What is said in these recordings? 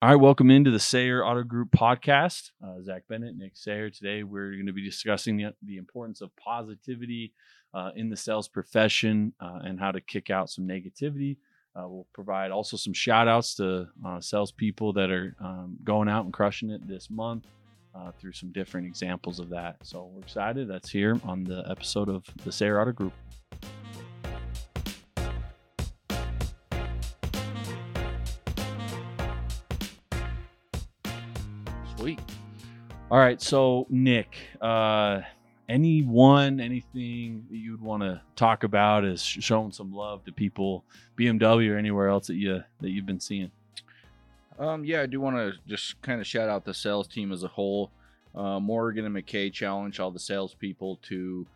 All right, welcome into the Sayer Auto Group podcast. Uh, Zak Bennett, Nick Sayer. Today, we're going to be discussing the, the importance of positivity uh, in the sales profession uh, and how to kick out some negativity. Uh, we'll provide also some shout outs to uh, salespeople that are um, going out and crushing it this month uh, through some different examples of that. So, we're excited. That's here on the episode of the Sayer Auto Group. All right, so Nick, uh, anyone, anything that you would want to talk about sh- showing some love to people, BMW or anywhere else that you that you've been seeing? Um, yeah, I do want to just kind of shout out the sales team as a whole. Uh, Morgan and McKay challenge all the salespeople to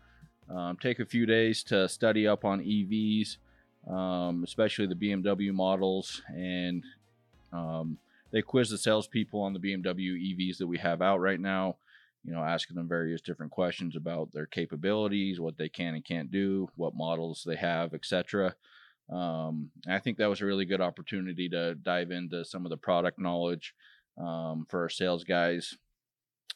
um, take a few days to study up on EVs, um, especially the BMW models, and um, they quiz the salespeople on the BMW EVs that we have out right now. You know, asking them various different questions about their capabilities, what they can and can't do, what models they have, etc. Um, I think that was a really good opportunity to dive into some of the product knowledge um, for our sales guys.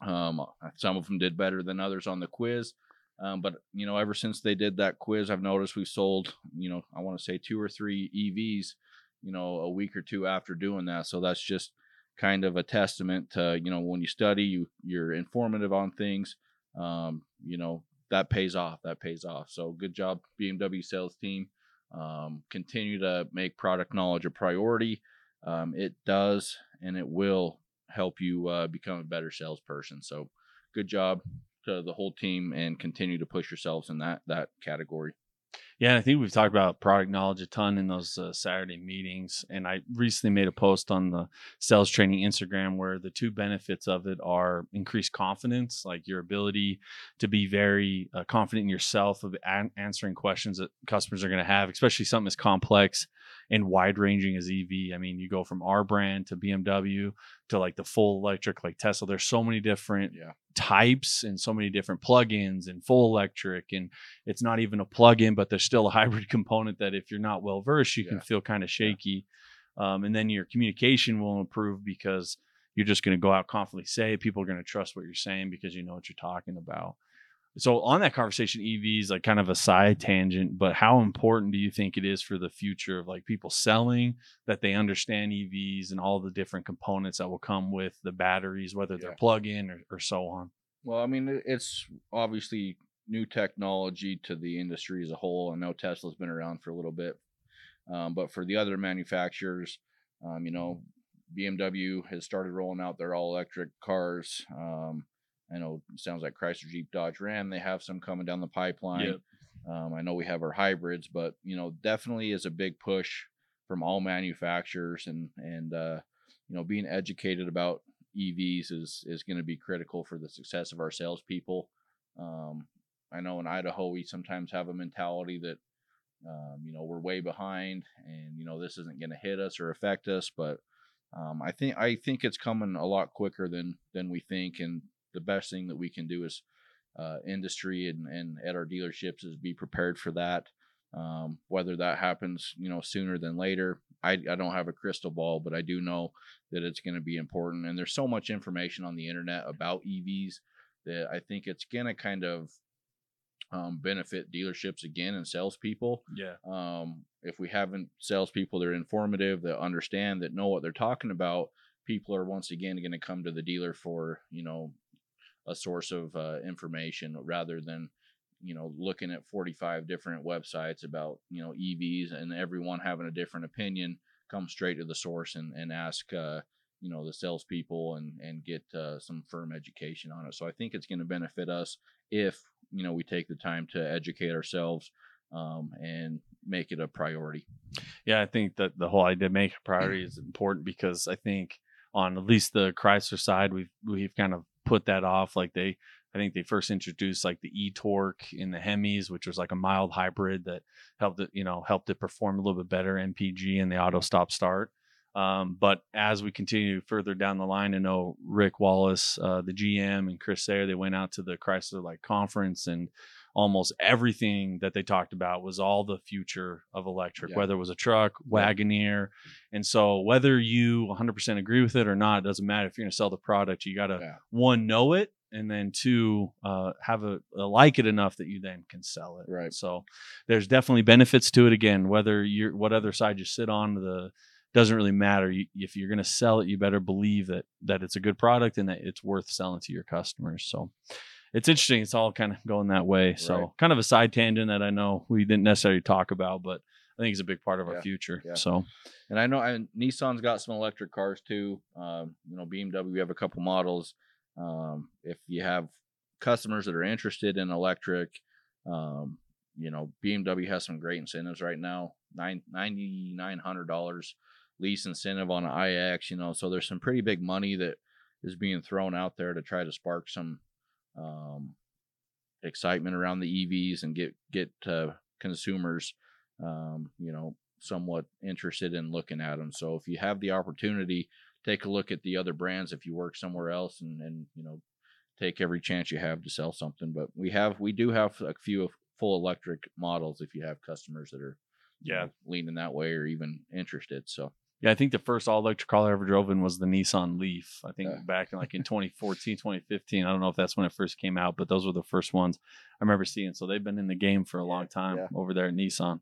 Um, some of them did better than others on the quiz. Um, but you know, ever since they did that quiz, I've noticed we've sold, you know, I want to say two or three EVs, you know, a week or two after doing that. So that's just kind of a testament to, you know, when you study, you you're informative on things. Um, you know, that pays off. That pays off. So good job, BMW sales team. Um, continue to make product knowledge a priority. Um, it does and it will help you uh, become a better salesperson. So, good job to the whole team and continue to push yourselves in that that category. Yeah, I think we've talked about product knowledge a ton in those uh, Saturday meetings. And I recently made a post on the sales training Instagram where the two benefits of it are increased confidence, like your ability to be very uh, confident in yourself of an- answering questions that customers are going to have, especially something as complex and wide ranging as EV. I mean, you go from our brand to BMW to like the full electric, like Tesla. There's so many different Yeah. types and so many different plugins and full electric and it's not even a plug-in but there's still a hybrid component that if you're not well versed you can feel kind of shaky um, and then your communication will improve because you're just going to go out confidently say people are going to trust what you're saying because you know what you're talking about so on that conversation evs like kind of a side tangent but how important do you think it is for the future of like people selling that they understand evs and all the different components that will come with the batteries whether they're Yeah. plug-in or, or so on Well, I mean, it's obviously new technology to the industry as a whole. I know Tesla's been around for a little bit, um, but for the other manufacturers, um, you know, BMW has started rolling out their all electric cars. Um, I know it sounds like Chrysler, Jeep, Dodge, Ram. They have some coming down the pipeline. Yep. Um, I know we have our hybrids, but you know, definitely is a big push from all manufacturers, and and uh, you know, being educated about EVs is is going to be critical for the success of our salespeople. Um, I know in Idaho we sometimes have a mentality that um, you know we're way behind, and you know this isn't going to hit us or affect us, but um, I think I think it's coming a lot quicker than than we think, and the best thing that we can do is uh, industry and, and at our dealerships is be prepared for that. Um, whether that happens, you know, sooner than later, I, I don't have a crystal ball, but I do know that it's going to be important. And there's so much information on the internet about EVs that I think it's going to kind of um, benefit dealerships again and salespeople. yeah Um, if we haven't salespeople that are informative, that understand, that know what they're talking about, people are once again going to come to the dealer for you know a source of uh, information rather than you know looking at 45 different websites about you know EVs and everyone having a different opinion. Come straight to the source and and ask uh, you know the salespeople and and get uh, some firm education on it. So I think it's going to benefit us if you know we take the time to educate ourselves um, and make it a priority. Yeah, I think that the whole idea make a priority is important because I think on at least the Chrysler side, we've we've kind of put that off. Like they, I think they first introduced like the e-torque in the Hemis, which was like a mild hybrid that helped it, you know, helped it perform a little bit better MPG and the auto stop start. Um, but as we continue further down the line, I know Rick Wallace, uh, the GM, and Chris Sayer, they went out to the Chrysler like conference and almost everything that they talked about was all the future of electric, Yeah. whether it was a truck, Wagoneer. And so, whether you 100% agree with it or not, it doesn't matter. If you're going to sell the product, you got to Yeah. one, know it, and then two, uh, have a, a like it enough that you then can sell it. Right. So, there's definitely benefits to it. Again, whether you're what other side you sit on, the doesn't really matter. You, if you're going to sell it, you better believe that that it's a good product and that it's worth selling to your customers. So it's interesting. It's all kind of going that way. So Right. kind of a side tangent that I know we didn't necessarily talk about, but I think it's a big part of our Yeah, future. yeah. So And I know and Nissan's got some electric cars too. Um, you know, BMW, we have a couple models. Um, if you have customers that are interested in electric, um, you know, BMW has some great incentives right now. Nine ninety nine hundred dollars lease incentive on an iX. You know, so there's some pretty big money that is being thrown out there to try to spark some um, excitement around the EVs and get get uh, consumers, um, you know, somewhat interested in looking at them. So if you have the opportunity, take a look at the other brands. If you work somewhere else, and and you know, take every chance you have to sell something. But we have we do have a few full electric models. If you have customers that are you Yeah. know, leaning that way or even interested. So yeah, I think the first all electric car I ever drove in was the Nissan Leaf. I think Yeah. back in like in 2014, 2015. I don't know if that's when it first came out, but those were the first ones I remember seeing. So they've been in the game for a long time yeah. over there at Nissan.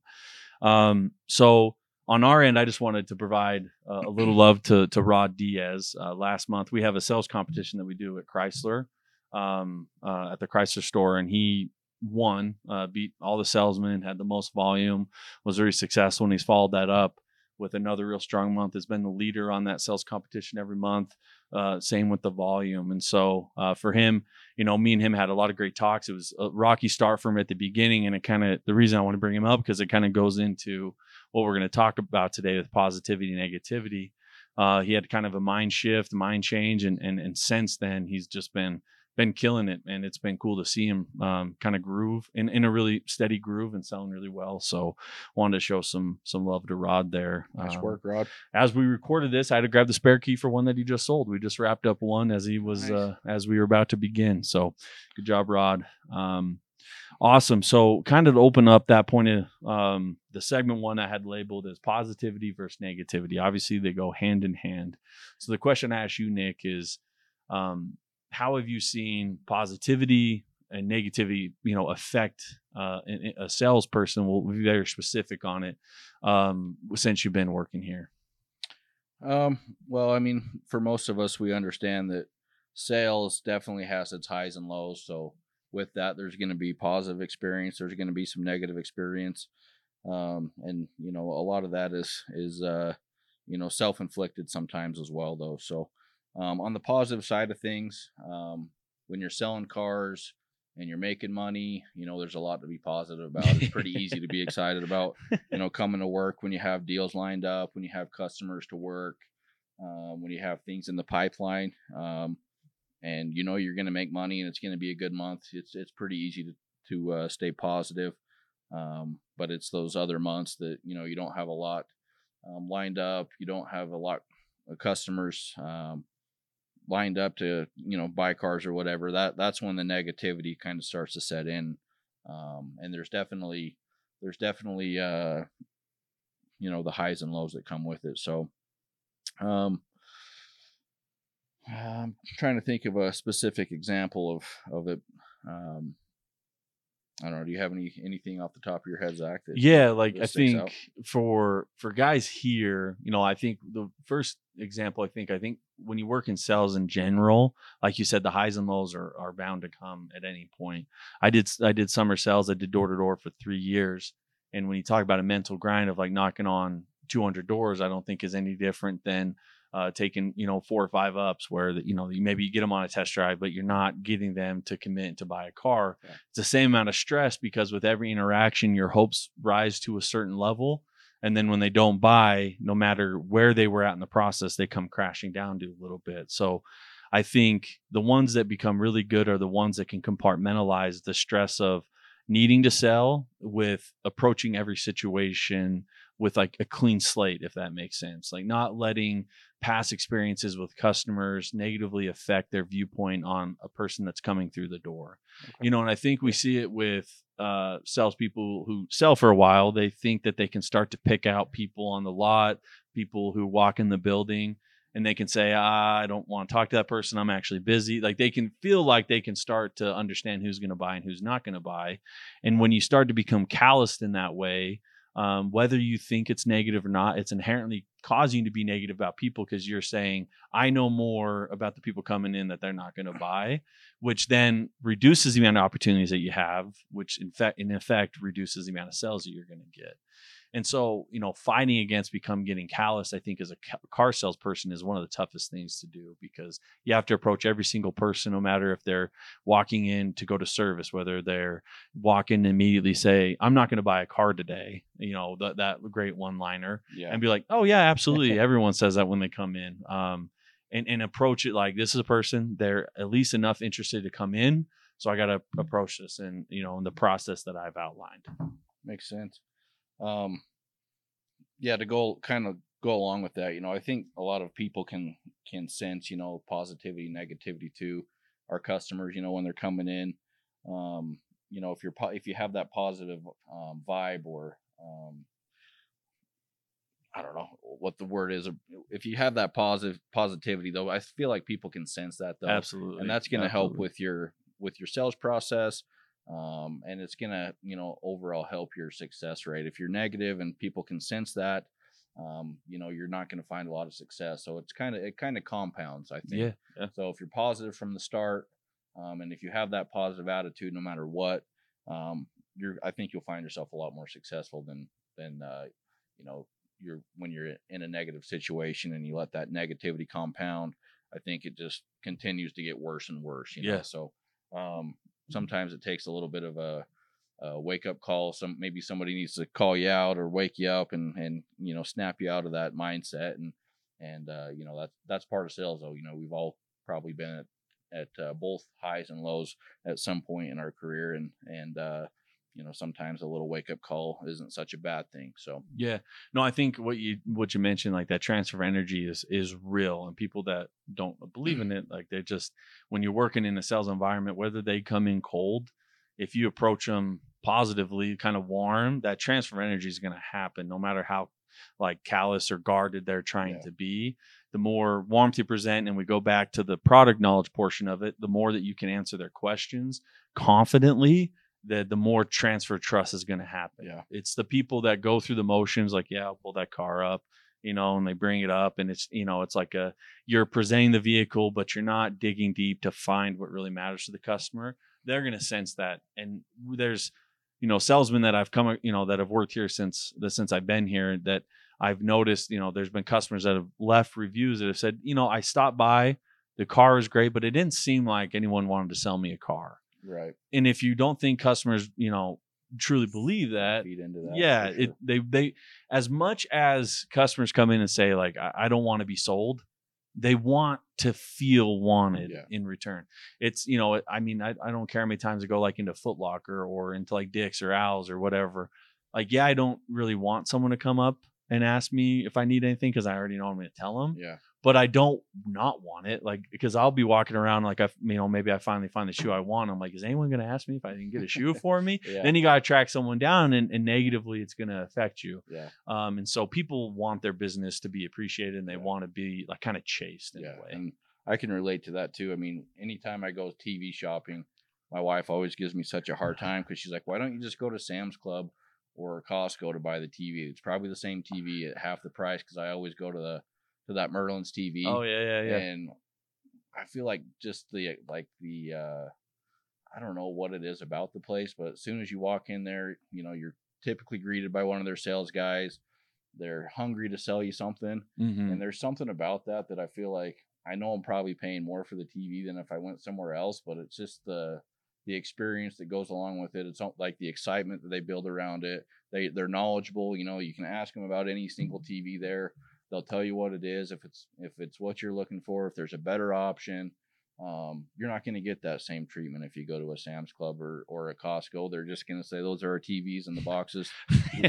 Um, so on our end, I just wanted to provide uh, a little love to to Rod Diaz. Uh, last month, we have a sales competition that we do at Chrysler, um, uh, at the Chrysler store, and he won, uh, beat all the salesmen, had the most volume, was very successful, and he's followed that up with another real strong month. Has been the leader on that sales competition every month. Uh, same with the volume, and so uh, for him, you know, me and him had a lot of great talks. It was a rocky start for him at the beginning, and it kind of the reason I want to bring him up because it kind of goes into what we're going to talk about today with positivity and negativity. Uh, he had kind of a mind shift, mind change, and and and since then he's just been been killing it, and it's been cool to see him um, kind of groove in, in a really steady groove and selling really well. So wanted to show some some love to Rod there. nice Um, work, Rod. as we recorded this, I had to grab the spare key for one that he just sold. We just wrapped up one as he was Nice. uh, as we were about to begin. So good job, Rod. Um, awesome. So kind of to open up that point of um, the segment one I had labeled as positivity versus negativity. Obviously, they go hand in hand. So the question I ask you, Nick, is um, how have you seen positivity and negativity, you know, affect uh, a salesperson? We'll be very specific on it um, since you've been working here. Um, well, I mean, for most of us, we understand that sales definitely has its highs and lows. So with that, there's going to be positive experience. There's going to be some negative experience. Um, and you know, a lot of that is, is, uh, you know, self-inflicted sometimes as well though. So, um, on the positive side of things, um, when you're selling cars and you're making money, you know, there's a lot to be positive about. It's pretty easy to be excited about you know, coming to work when you have deals lined up, when you have customers to work, um, when you have things in the pipeline, um, and you know you're going to make money and it's going to be a good month. It's it's pretty easy to to uh, stay positive, um, but it's those other months that you know you don't have a lot um, lined up, you don't have a lot of customers um, lined up to you know buy cars or whatever. That that's when the negativity kind of starts to set in, um, and there's definitely there's definitely uh you know the highs and lows that come with it so um i'm trying to think of a specific example of of it um i don't know do you have any anything off the top of your head zak yeah like i think out? for for guys here you know i think the first example i think i think when you work in sales in general like you said the highs and lows are are bound to come at any point i did i did summer sales i did door to door for three years and when you talk about a mental grind of like knocking on 200 doors i don't think is any different than uh, taking you know four or five ups where that you know maybe you get them on a test drive but you're not getting them to commit to buy a car. Yeah. it's the same amount of stress because with every interaction your hopes rise to a certain level. And then when they don't buy no matter where they were at in the process they come crashing down to a little bit. So i think the ones that become really good are the ones that can compartmentalize the stress of needing to sell with approaching every situation with like a clean slate if that makes sense like not letting past experiences with customers negatively affect their viewpoint on a person that's coming through the door you know and i think we see it with uh, salespeople who sell for a while, they think that they can start to pick out people on the lot, people who walk in the building, and they can say, ah, I don't want to talk to that person. I'm actually busy. Like they can feel like they can start to understand who's going to buy and who's not going to buy. And when you start to become calloused in that way, um, whether you think it's negative or not, it's inherently causing you to be negative about people because you're saying, I know more about the people coming in that they're not going to buy, which then reduces the amount of opportunities that you have, which in fact, in effect, reduces the amount of sales that you're going to get. And so, you know, fighting against become getting callous, I think, as a car salesperson is one of the toughest things to do because you have to approach every single person, no matter if they're walking in to go to service, whether they're walking and immediately say, "I'm not going to buy a car today," you know, that that great one liner, Yeah. and be like, "Oh yeah, absolutely." Everyone says that when they come in. Um, and, and approach it like this is a person they're at least enough interested to come in so i got to approach this and you know in the process that i've outlined Makes sense. Um, yeah, to go kind of go along with that, you know, I think a lot of people can can sense, you know, positivity, negativity to our customers. You know, when they're coming in, um, you know, if you're po- if you have that positive um, vibe or um, I don't know what the word is. If you have that positive positivity, though, I feel like people can sense that though absolutely and that's going to help with your with your sales process um, and it's going to you know overall help your success rate. If you're negative and people can sense that um, you know you're not going to find a lot of success. So it's kind of it kind of compounds i think. Yeah, yeah. So if you're positive from the start um, and if you have that positive attitude no matter what um, you're i think you'll find yourself a lot more successful than than uh, you know you're when you're in a negative situation and you let that negativity compound i think it just continues to get worse and worse you know? Yeah. so um, sometimes it takes a little bit of a, a wake up call. Some maybe somebody needs to call you out or wake you up and and you know snap you out of that mindset. And and uh, you know that's that's part of sales though. You know we've all probably been at at uh, both highs and lows at some point in our career. And and uh, you know sometimes a little wake up call isn't such a bad thing so Yeah. No, I think what you what you mentioned, like that transfer of energy is is real. And people that don't believe in mm-hmm. it, like they're just when you're working in a sales environment, whether they come in cold, if you approach them positively, kind of warm, that transfer of energy is gonna happen no matter how like callous or guarded they're trying Yeah. to be. The more warmth you present, and we go back to the product knowledge portion of it, the more that you can answer their questions confidently, the the more transfer trust is going to happen. Yeah. It's the people that go through the motions, like, yeah, I'll pull that car up, you know, and they bring it up, and it's you know, it's like a you're presenting the vehicle, but you're not digging deep to find what really matters to the customer. They're going to sense that, and there's you know salesmen that I've come you know that have worked here since the since I've been here that I've noticed you know there's been customers that have left reviews that have said you know I stopped by, the car is great, but it didn't seem like anyone wanted to sell me a car right. And if you don't think customers you know truly believe that feed into that yeah for it they they as much as customers come in and say like i, I don't want to be sold they want to feel wanted Yeah. in return. It's you know i mean I, I don't care how many times i go like into Foot Locker or into like dick's or owls or whatever like yeah i don't really want someone to come up and ask me if i need anything because i already know i'm going to tell them yeah but I don't not want it, like because I'll be walking around like I, you know, maybe I finally find the shoe I want. I'm like, is anyone going to ask me if I can get a shoe for me? yeah Then you got to track someone down, and, and negatively, it's going to affect you. yeah Um, and so people want their business to be appreciated, and they Yeah. want to be like kind of chased in yeah a way. and i can relate to that too i mean anytime i go tv shopping my wife always gives me such a hard time because she's like why don't you just go to sam's club or costco to buy the tv it's probably the same tv at half the price because i always go to the to that merlin's tv oh yeah, yeah, yeah. and I feel like just the like the uh I don't know what it is about the place, but as soon as you walk in there, you know, you're typically greeted by one of their sales guys. They're hungry to sell you something, Mhm. and there's something about that that I feel like I know I'm probably paying more for the TV than if I went somewhere else, but it's just the the experience that goes along with it. It's like the excitement that they build around it. They they're knowledgeable. You know, you can ask them about any single TV there. They'll tell you what it is if it's if it's what you're looking for. If there's a better option, um, you're not going to get that same treatment if you go to a Sam's Club or or a Costco. They're just going to say those are our TVs in the boxes.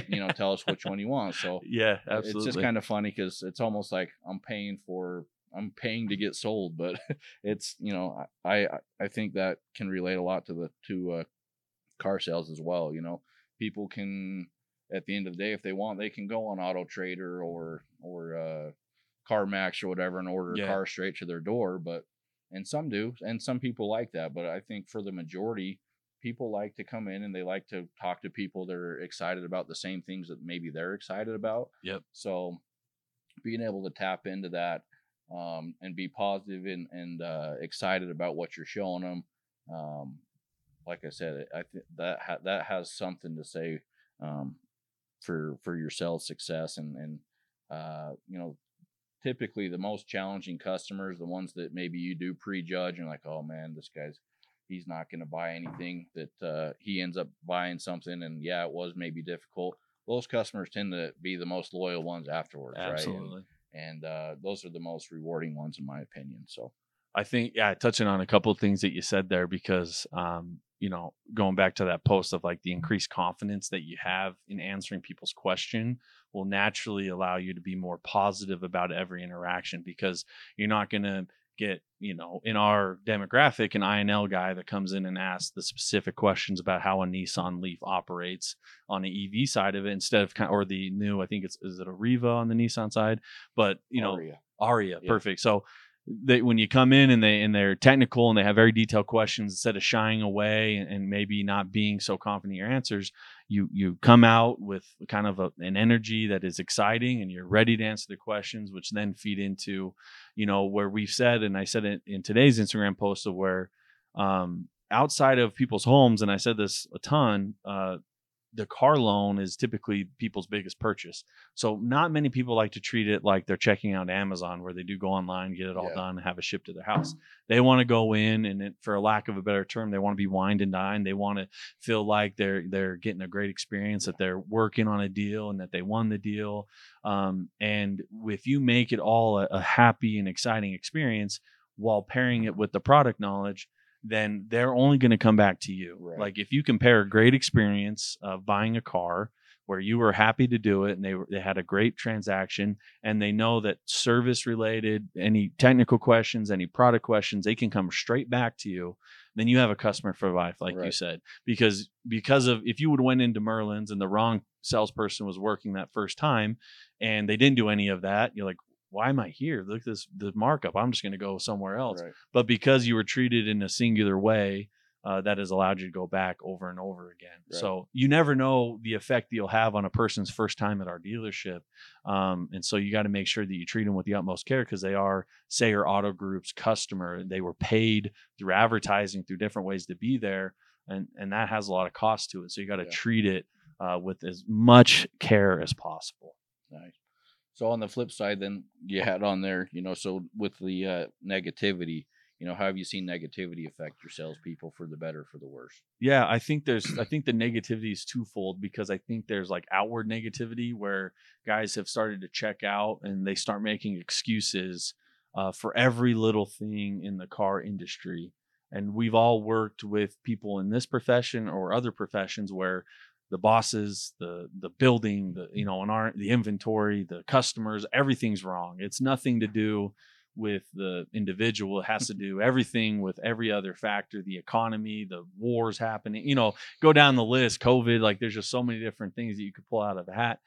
you know, tell us which one you want. So yeah, absolutely. it's just kind of funny because it's almost like I'm paying for I'm paying to get sold, but it's you know I I think that can relate a lot to the to uh, car sales as well. You know, people can at the end of the day, if they want, they can go on Auto Trader or or uh, CarMax or whatever and order Yeah. a car straight to their door. But and some do, and some people like that. But I think for the majority, people like to come in and they like to talk to people that are excited about the same things that maybe they're excited about. Yep. So being able to tap into that um, and be positive and, and uh, excited about what you're showing them. Um, like I said, I think that ha- that has something to say um, for for your sales success and and uh, you know typically the most challenging customers, the ones that maybe you do prejudge and like, oh man, this guy's he's not going to buy anything that uh, he ends up buying something and yeah, it was maybe difficult. Those customers tend to be the most loyal ones afterwards, right? And- Absolutely. And uh, those are the most rewarding ones in my opinion. So I think yeah, touching on a couple of things that you said there because um, you know, going back to that post of like the increased confidence that you have in answering people's question will naturally allow you to be more positive about every interaction because you're not going to get, you know, in our demographic an INL guy that comes in and asks the specific questions about how a Nissan Leaf operates on the EV side of it instead of kind or the new I think it's is it a Riva on the Nissan side, but you know, Ariya. Ariya, Yeah. perfect. So they when you come in and they and they're technical and they have very detailed questions instead of shying away and, and maybe not being so confident in your answers, you you come out with kind of a, an energy that is exciting and you're ready to answer the questions, which then feed into, you know, where we've said and I said it in today's Instagram post of where um outside of people's homes, and I said this a ton, uh the car loan is typically people's biggest purchase. So not many people like to treat it like they're checking out Amazon where they do go online, get it all Yeah. done, have it shipped to their house. They want to go in and it, for a lack of a better term, they want to be wined and dined. They want to feel like they're they're getting a great experience, that they're working on a deal and that they won the deal. Um, and if you make it all a, a happy and exciting experience while pairing it with the product knowledge, then they're only going to come back to you. Right. Like if you compare a great experience of buying a car where you were happy to do it and they were, they had a great transaction and they know that service related any technical questions any product questions they can come straight back to you then you have a customer for life like you said because because of if you would went into merlin's and the wrong salesperson was working that first time and they didn't do any of that you're like why am i here look at this the markup i'm just going to go somewhere else Right. but because you were treated in a singular way uh, that has allowed you to go back over and over again Right. so you never know the effect that you'll have on a person's first time at our dealership um, and so you got to make sure that you treat them with the utmost care because they are sayer auto group's customer they were paid through advertising through different ways to be there and and that has a lot of cost to it so you got to Yeah. treat it uh, with as much care as possible Nice. So on the flip side, then you had on there, you know, so with the uh, negativity, you know, how have you seen negativity affect your salespeople for the better, for the worse? Yeah, I think there's I think the negativity is twofold because I think there's like outward negativity where guys have started to check out and they start making excuses uh, for every little thing in the car industry. And we've all worked with people in this profession or other professions where the bosses, the the building, the you know, our the inventory, the customers, everything's wrong. It's nothing to do with the individual. It has to do everything with every other factor, the economy, the wars happening, you know, go down the list, COVID, like there's just so many different things that you could pull out of a hat.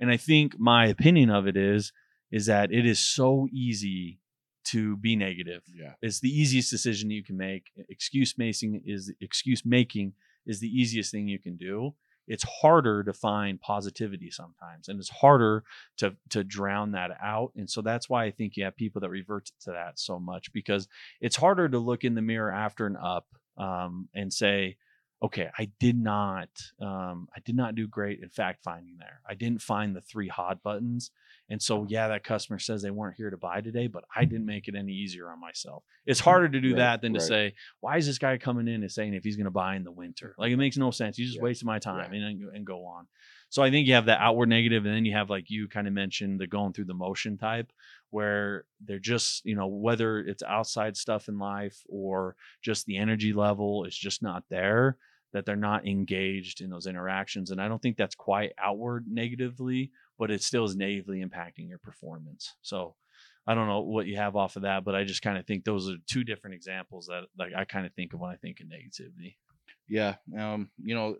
And I think my opinion of it is, is that it is so easy to be negative. Yeah. It's the easiest decision you can make. Excuse making is excuse making is the easiest thing you can do. It's harder to find positivity sometimes, and it's harder to to drown that out. And so that's why I think you have people that revert to that so much because it's harder to look in the mirror after an up um, and say, okay, I did not, um, I did not do great in fact finding there. I didn't find the three hot buttons, and so yeah, that customer says they weren't here to buy today, but I didn't make it any easier on myself. It's harder to do Right, that than to say, why is this guy coming in and saying if he's going to buy in the winter? Like it makes no sense. You just Yeah, wasted my time yeah. and and go on. So I think you have the outward negative, and then you have like you kind of mentioned the going through the motion type, where they're just you know whether it's outside stuff in life or just the energy level is just not there that they're not engaged in those interactions and i don't think that's quite outward negatively but it still is negatively impacting your performance so i don't know what you have off of that but i just kind of think those are two different examples that like i kind of think of when i think of negativity Yeah. Um, you know,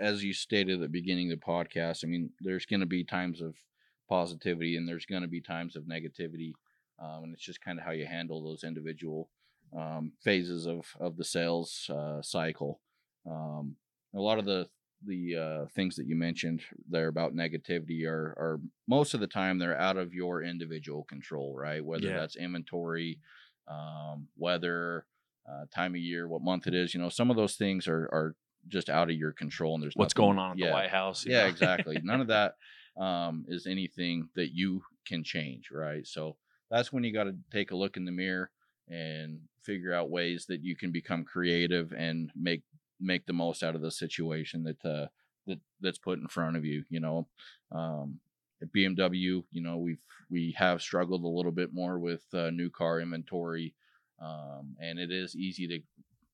as you stated at the beginning of the podcast, I mean, there's going to be times of positivity and there's going to be times of negativity. Um, and it's just kind of how you handle those individual um, phases of, of the sales uh, cycle. Um, a lot of the the uh, things that you mentioned there about negativity are are most of the time they're out of your individual control, right? Whether Yeah. that's inventory, um, weather, uh, time of year, what month it is. You know, some of those things are are just out of your control, and there's What's nothing- going on at yeah, the White House? yeah, know? exactly. None of that um, is anything that you can change, right? So that's when you got to take a look in the mirror and figure out ways that you can become creative and make make the most out of the situation that uh, that that's put in front of you. You know, um, at BMW, you know we've we have struggled a little bit more with uh, new car inventory, um, and it is easy to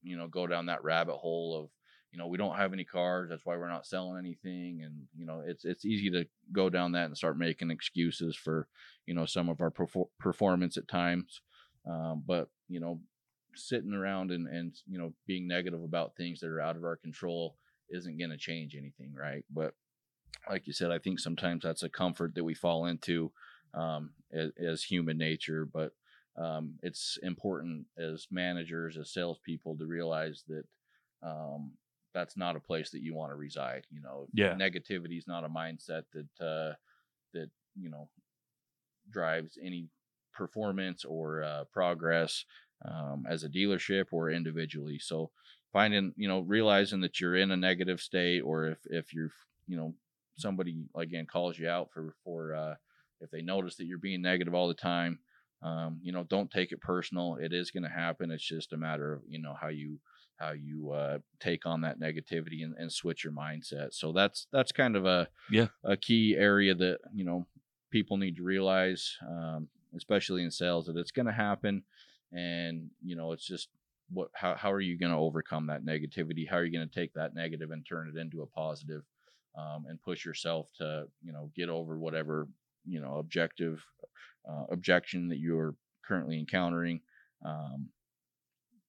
you know go down that rabbit hole of you know we don't have any cars that's why we're not selling anything and you know it's it's easy to go down that and start making excuses for you know some of our perfor- performance at times um, but you know sitting around and and you know being negative about things that are out of our control isn't going to change anything right but like you said i think sometimes that's a comfort that we fall into um, as, as human nature but um, it's important as managers as salespeople to realize that um, that's not a place that you want to reside. You know, Yeah. negativity is not a mindset that uh, that you know drives any performance or uh, progress um, as a dealership or individually. So finding you know realizing that you're in a negative state or if if you're you know somebody again calls you out for for uh, if they notice that you're being negative all the time um, you know don't take it personal it is going to happen it's just a matter of you know how you how you uh, take on that negativity and, and switch your mindset so that's that's kind of a Yeah. a key area that you know people need to realize um, especially in sales that it's going to happen and you know it's just what how, how are you going to overcome that negativity how are you going to take that negative and turn it into a positive um, and push yourself to you know get over whatever you know objective uh, objection that you're currently encountering um,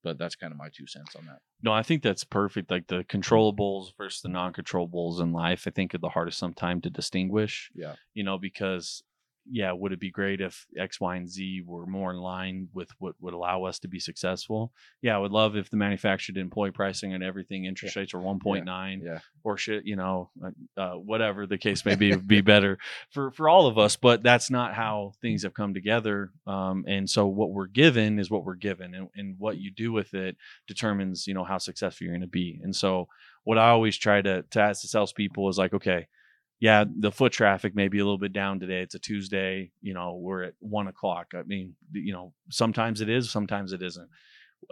but that's kind of my two cents on that No, I think that's perfect. Like the controllables versus the non-controllables in life, I think are the hardest sometimes to distinguish. yeah You know, because yeah, would it be great if X, Y, and Z were more in line with what would allow us to be successful? Yeah, I would love if the manufacturer did employee pricing and everything interest rates were 1.9 yeah or shit, you know, uh, uh, whatever the case may be, would be better for for all of us. But that's not how things have come together. Um, and so what we're given is what we're given, and, and what you do with it determines, you know, how successful you're going to be. And so what I always try to to ask the salespeople is like, okay, yeah, the foot traffic may be a little bit down today. It's a Tuesday, you know, we're at one o'clock. I mean, you know, sometimes it is, sometimes it isn't.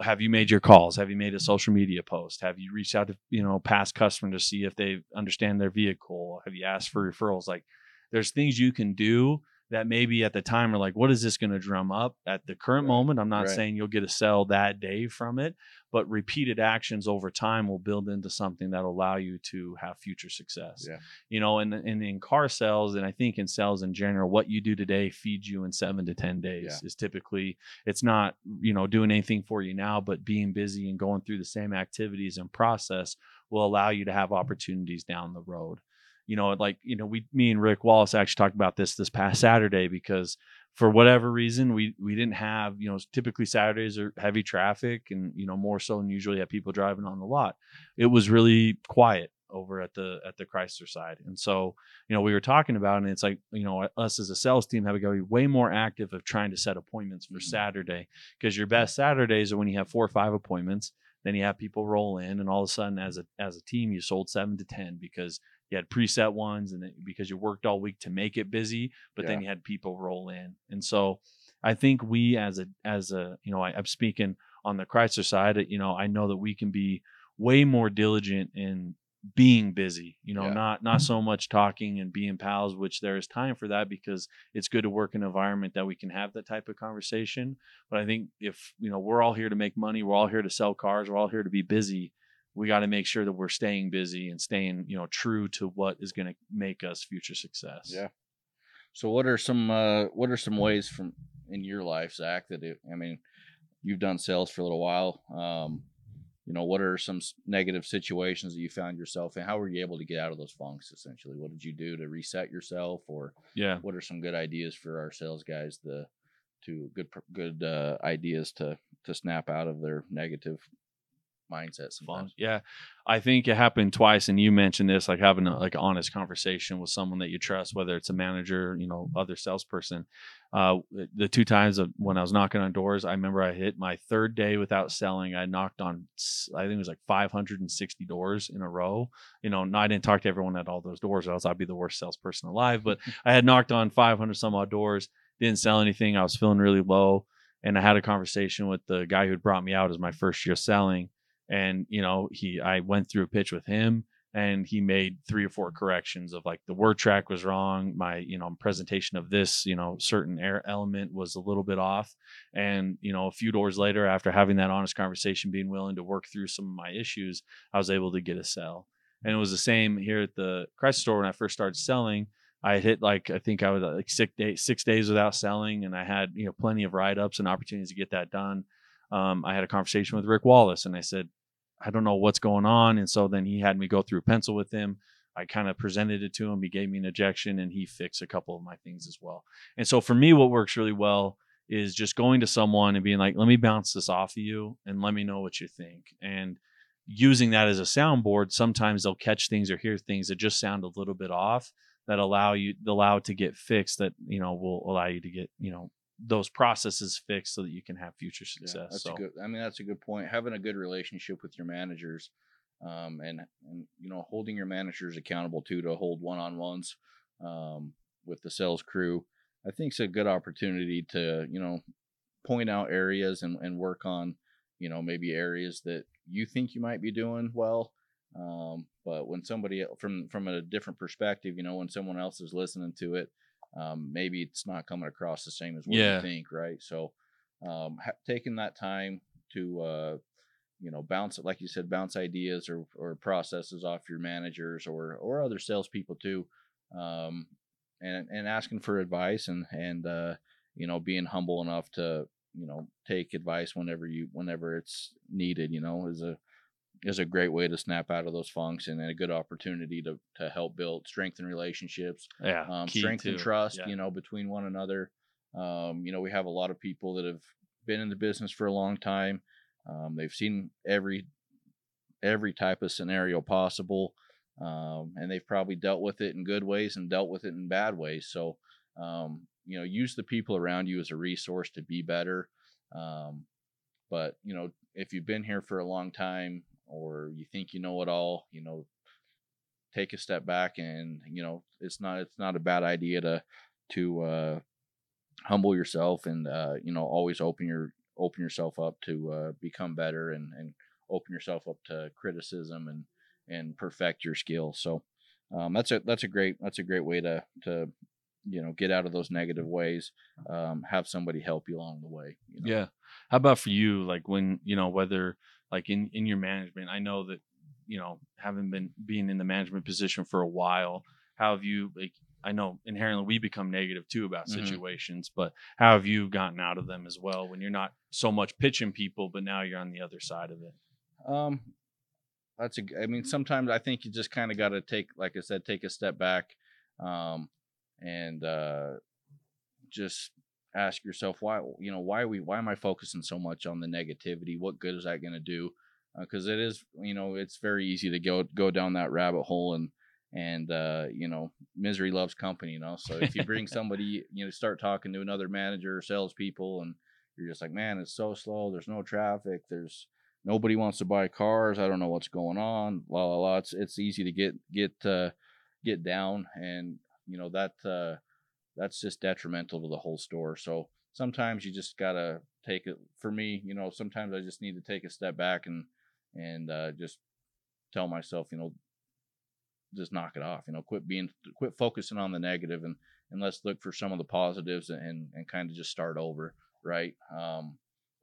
Have you made your calls? Have you made a social media post? Have you reached out to you know past customers to see if they understand their vehicle? Have you asked for referrals? Like there's things you can do that maybe at the time are like what is this going to drum up at the current Right, moment i'm not right. saying you'll get a sell that day from it but repeated actions over time will build into something that'll allow you to have future success Yeah. you know and, and in car sales and i think in sales in general what you do today feeds you in seven to ten days Yeah. is typically it's not you know doing anything for you now but being busy and going through the same activities and process will allow you to have opportunities down the road you know like you know we me and rick wallace actually talked about this this past saturday because for whatever reason we we didn't have you know typically saturdays are heavy traffic and you know more so than usually have people driving on the lot it was really quiet over at the at the chrysler side and so you know we were talking about and it's like you know us as a sales team have got to be way more active of trying to set appointments for Mhm. saturday because your best saturdays are when you have four or five appointments then you have people roll in and all of a sudden as a as a team you sold seven to ten because you had preset ones and then because you worked all week to make it busy but then you had people roll in. And so i think we as a as a you know I, i'm speaking on the chrysler side you know i know that we can be way more diligent in being busy you know Yeah. not not so much talking and being pals which there is time for that because it's good to work in an environment that we can have that type of conversation. But i think if you know we're all here to make money we're all here to sell cars we're all here to be busy we got to make sure that we're staying busy and staying you know true to what is going to make us future success Yeah. So what are some uh what are some ways from in your life, Zak, that it, I mean, you've done sales for a little while. Um you know, what are some negative situations that you found yourself in? How were you able to get out of those funks? Essentially, what did you do to reset yourself, or yeah, what are some good ideas for our sales guys The to good good uh, ideas to to snap out of their negative mindset sometimes. Yeah, I think it happened twice, and you mentioned this, like having a like honest conversation with someone that you trust, whether it's a manager, you know, other salesperson. Uh, the two times when I was knocking on doors, I remember I hit my third day without selling. I knocked on, I think it was like 560 doors in a row. You know, and I didn't talk to everyone at all those doors, or else I'd be the worst salesperson alive. But I had knocked on 500 some odd doors, didn't sell anything. I was feeling really low and I had a conversation with the guy who brought me out as my first year selling, and you know he i went through a pitch with him and he made three or four corrections of like the word track was wrong my you know presentation of this you know certain element was a little bit off and you know a few doors later after having that honest conversation being willing to work through some of my issues i was able to get a sell and it was the same here at the Christ store when i first started selling I hit like I think I was uh, like six days six days without selling, and I had you know plenty of write ups and opportunities to get that done um, I had a conversation with Rick Wallace and I said, I don't know what's going on. And so then he had me go through pencil with him. I kind of presented it to him. He gave me an ejection and he fixed a couple of my things as well. And so for me, what works really well is just going to someone and being like, let me bounce this off of you and let me know what you think. And using that as a soundboard, sometimes they'll catch things or hear things that just sound a little bit off that allow you allow it to get fixed that, you know, will allow you to get, you know, those processes fixed so that you can have future success. Yeah, that's so. a good. I mean, that's a good point. Having a good relationship with your managers, um, and and you know, holding your managers accountable too to hold one on ones um, with the sales crew, I think is a good opportunity to you know point out areas and and work on you know maybe areas that you think you might be doing well. Um, but when somebody from from a different perspective, you know, when someone else is listening to it, um, maybe it's not coming across the same as what yeah. you think, right? So, um, ha- taking that time to, uh, you know, bounce like you said, bounce ideas or, or processes off your managers or or other salespeople too, um, and and asking for advice and and uh, you know being humble enough to you know take advice whenever you whenever it's needed. You know, is a is a great way to snap out of those funks and a good opportunity to to help build strengthen relationships yeah um, strengthen trust yeah. you know between one another. Um, you know we have a lot of people that have been in the business for a long time. Um, they've seen every every type of scenario possible um, and they've probably dealt with it in good ways and dealt with it in bad ways. So um, you know use the people around you as a resource to be better. Um, but you know if you've been here for a long time or you think you know it all, you know, take a step back and you know it's not it's not a bad idea to to uh, humble yourself and uh, you know always open your open yourself up to uh, become better and and open yourself up to criticism and and perfect your skills. So um, that's a that's a great that's a great way to to you know get out of those negative ways. Um, have somebody help you along the way. You know? Yeah. How about for you? Like when you know whether like in in your management i know that you know having been being in the management position for a while how have you like i know inherently we become negative too about mm-hmm. situations but how have you gotten out of them as well when you're not so much pitching people but now you're on the other side of it um that's a i mean sometimes i think you just kind of got to take like i said take a step back um and uh just ask yourself why you know why we why am I focusing so much on the negativity? What good is that going to do? Because uh, it is you know it's very easy to go go down that rabbit hole and and uh, you know misery loves company. You know, so if you bring somebody you know start talking to another manager or salespeople and you're just like man it's so slow. There's no traffic. There's nobody wants to buy cars. I don't know what's going on. La la la. It's it's easy to get get uh, get down and you know that uh, that's just detrimental to the whole store. So sometimes you just gotta take it. For me, you know, sometimes I just need to take a step back and and uh, just tell myself, you know, just knock it off. You know, quit being, quit focusing on the negative, and and let's look for some of the positives and and kind of just start over. Right. Um,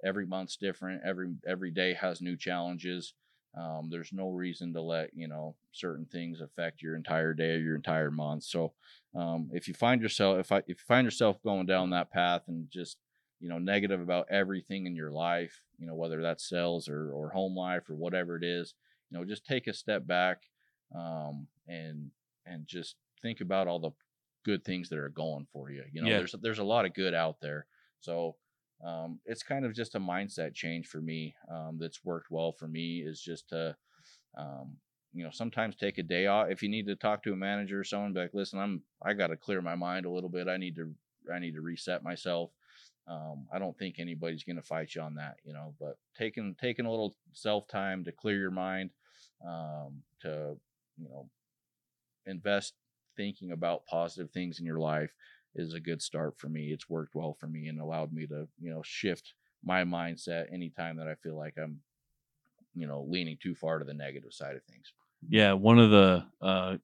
every month's different. Every every day has new challenges. Um, there's no reason to let you know certain things affect your entire day or your entire month. So um, if you find yourself if I if you find yourself going down that path and just you know negative about everything in your life you know whether that's sales or or home life or whatever it is you know just take a step back um, and and just think about all the good things that are going for you you know Yeah. there's there's a lot of good out there so um, it's kind of just a mindset change for me um, that's worked well for me is just to um, you know sometimes take a day off if you need to talk to a manager or someone be like listen i'm i got to clear my mind a little bit i need to i need to reset myself um, i don't think anybody's going to fight you on that you know but taking taking a little self time to clear your mind um, to you know invest thinking about positive things in your life is a good start for me it's worked well for me and allowed me to you know shift my mindset anytime that i feel like i'm you know leaning too far to the negative side of things Yeah, one of the uh,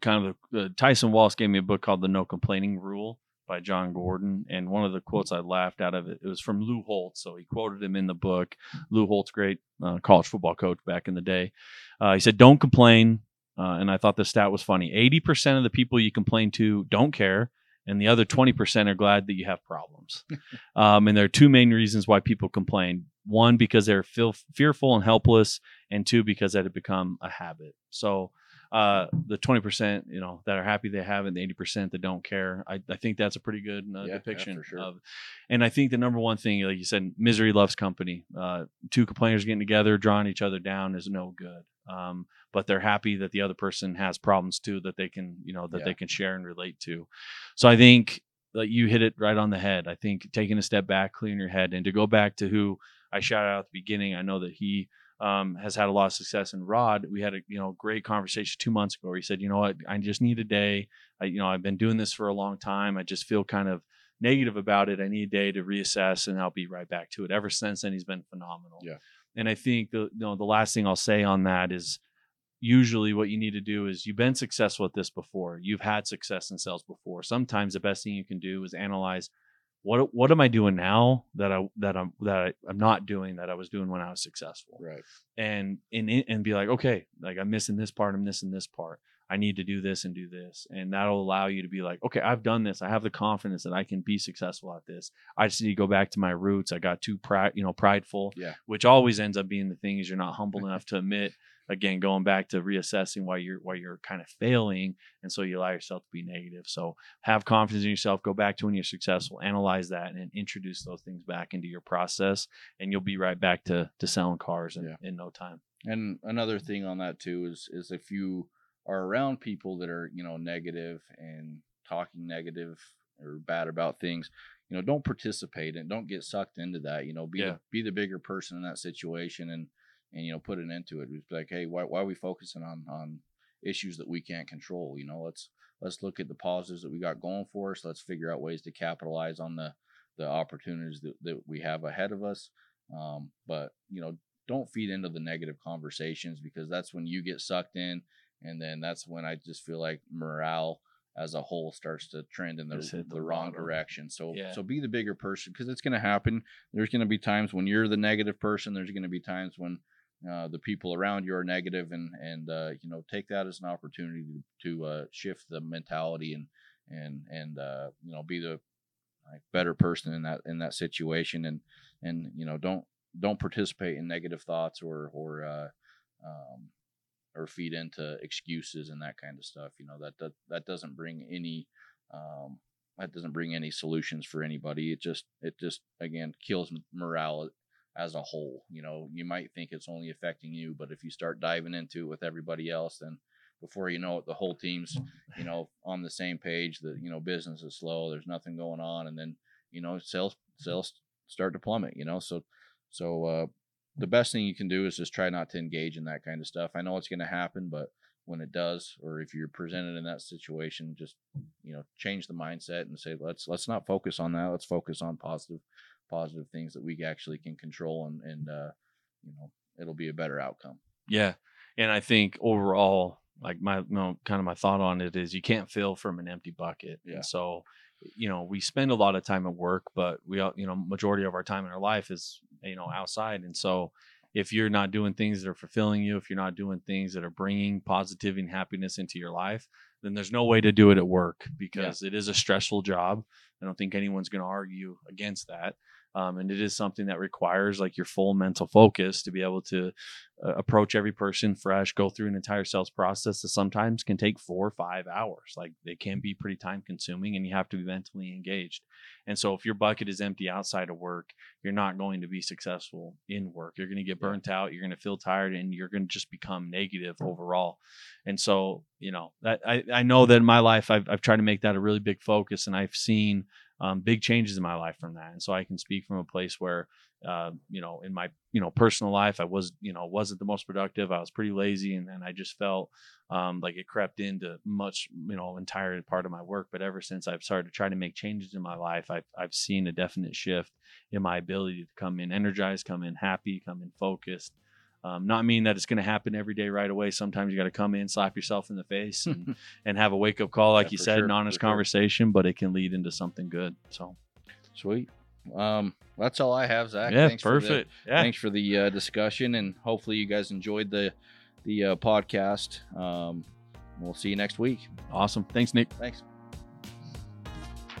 kind of the uh, Tyson Wallace gave me a book called The No Complaining Rule by Jon Gordon, and one of the quotes I laughed out of it. It was from Lou Holtz, so he quoted him in the book. Lou Holtz, great uh, college football coach back in the day. Uh, he said, "Don't complain," uh, and I thought the stat was funny. Eighty percent of the people you complain to don't care. And the other 20% are glad that you have problems. um, and there are two main reasons why people complain. One, because they're feel, fearful and helpless, and two because that had become a habit so uh the 20% you know that are happy they have it and the 80% that don't care i, I think that's a pretty good uh, Yeah, yeah, depiction for sure. of and i think the number one thing like you said misery loves company uh two complainers getting together drawing each other down is no good um but they're happy that the other person has problems too that they can you know that Yeah. they can share and relate to so i think like you hit it right on the head i think taking a step back clearing your head and to go back to who i shouted out at the beginning i know that he um, has had a lot of success in Rod. We had a you know great conversation two months ago where he said, you know what, I just need a day. I, you know, I've been doing this for a long time. I just feel kind of negative about it. I need a day to reassess, and I'll be right back to it. Ever since then, he's been phenomenal. Yeah. And I think the you know the last thing I'll say on that is usually what you need to do is you've been successful at this before. You've had success in sales before. Sometimes the best thing you can do is analyze what what am I doing now that I that I'm that I, I'm not doing that I was doing when I was successful right and and and be like, okay, like I'm missing this part, I'm missing this part. I need to do this and do this, and that'll allow you to be like, okay, I've done this. I have the confidence that I can be successful at this. I just need to go back to my roots. I got too pride, you know, prideful, Yeah. which always ends up being the thing is you're not humble enough to admit. Again, going back to reassessing why you're why you're kind of failing, and so you allow yourself to be negative. So have confidence in yourself. Go back to when you're successful. Analyze that and introduce those things back into your process, and you'll be right back to to selling cars in, Yeah. in no time. And another thing on that too is is if you are around people that are you know negative and talking negative or bad about things, you know, don't participate and don't get sucked into that. You know, be Yeah. the, be the bigger person in that situation and and you know put it into it. It's like, hey, why why are we focusing on on issues that we can't control? You know, let's let's look at the positives that we got going for us. Let's figure out ways to capitalize on the the opportunities that, that we have ahead of us. Um, but you know, don't feed into the negative conversations because that's when you get sucked in and then that's when i just feel like morale as a whole starts to trend in the, the, the wrong bottom. direction so Yeah. so be the bigger person because it's going to happen there's going to be times when you're the negative person there's going to be times when uh, the people around you are negative and and uh, you know take that as an opportunity to, uh, shift the mentality and and and uh, you know be the like better person in that in that situation and and you know don't don't participate in negative thoughts or or uh, um, or feed into excuses and that kind of stuff. You know that that that doesn't bring any um, that doesn't bring any solutions for anybody. It just it just again kills morale as a whole. You know, you might think it's only affecting you, but if you start diving into it with everybody else, then before you know it, the whole team's you know on the same page. That you know business is slow. There's nothing going on, and then you know sales sales start to plummet. You know, so so uh, the best thing you can do is just try not to engage in that kind of stuff. I know it's going to happen, but when it does, or if you're presented in that situation, just you know change the mindset and say let's let's not focus on that. Let's focus on positive positive things that we actually can control, and and uh, you know it'll be a better outcome. Yeah, and I think overall, like my you know, kind of my thought on it is you can't fill from an empty bucket. Yeah. And so, you know, we spend a lot of time at work, but we all, you know, majority of our time in our life is you know outside, and so if you're not doing things that are fulfilling you, if you're not doing things that are bringing positivity and happiness into your life, then there's no way to do it at work because it is a stressful job. I don't think anyone's going to argue against that. Um, and it is something that requires like your full mental focus to be able to uh, approach every person fresh, go through an entire sales process that sometimes can take four or five hours. Like they can be pretty time consuming and you have to be mentally engaged. And so if your bucket is empty outside of work, you're not going to be successful in work. You're going to get burnt out, you're going to feel tired, and you're going to just become negative overall. And so, you know, that I, I know that in my life, I've, I've tried to make that a really big focus and I've seen um, big changes in my life from that. And so I can speak from a place where, uh, you know, in my, you know, personal life, I was, you know, wasn't the most productive. I was pretty lazy and, and I just felt um, like it crept into much, you know, entire part of my work. But ever since I've started to try to make changes in my life, I've, I've seen a definite shift in my ability to come in energized, come in happy, come in focused. Um, not mean that it's going to happen every day right away. Sometimes you got to come in, slap yourself in the face, and, and have a wake up call, like Yeah, you said, sure, an honest for sure. conversation. But it can lead into something good. So Sweet. Um, that's all I have, Zak. yeah, Thanks For the, perfect. yeah, Thanks for the uh, discussion, and hopefully you guys enjoyed the the uh, podcast. Um, we'll see you next week. awesome. Thanks, Nick. Thanks.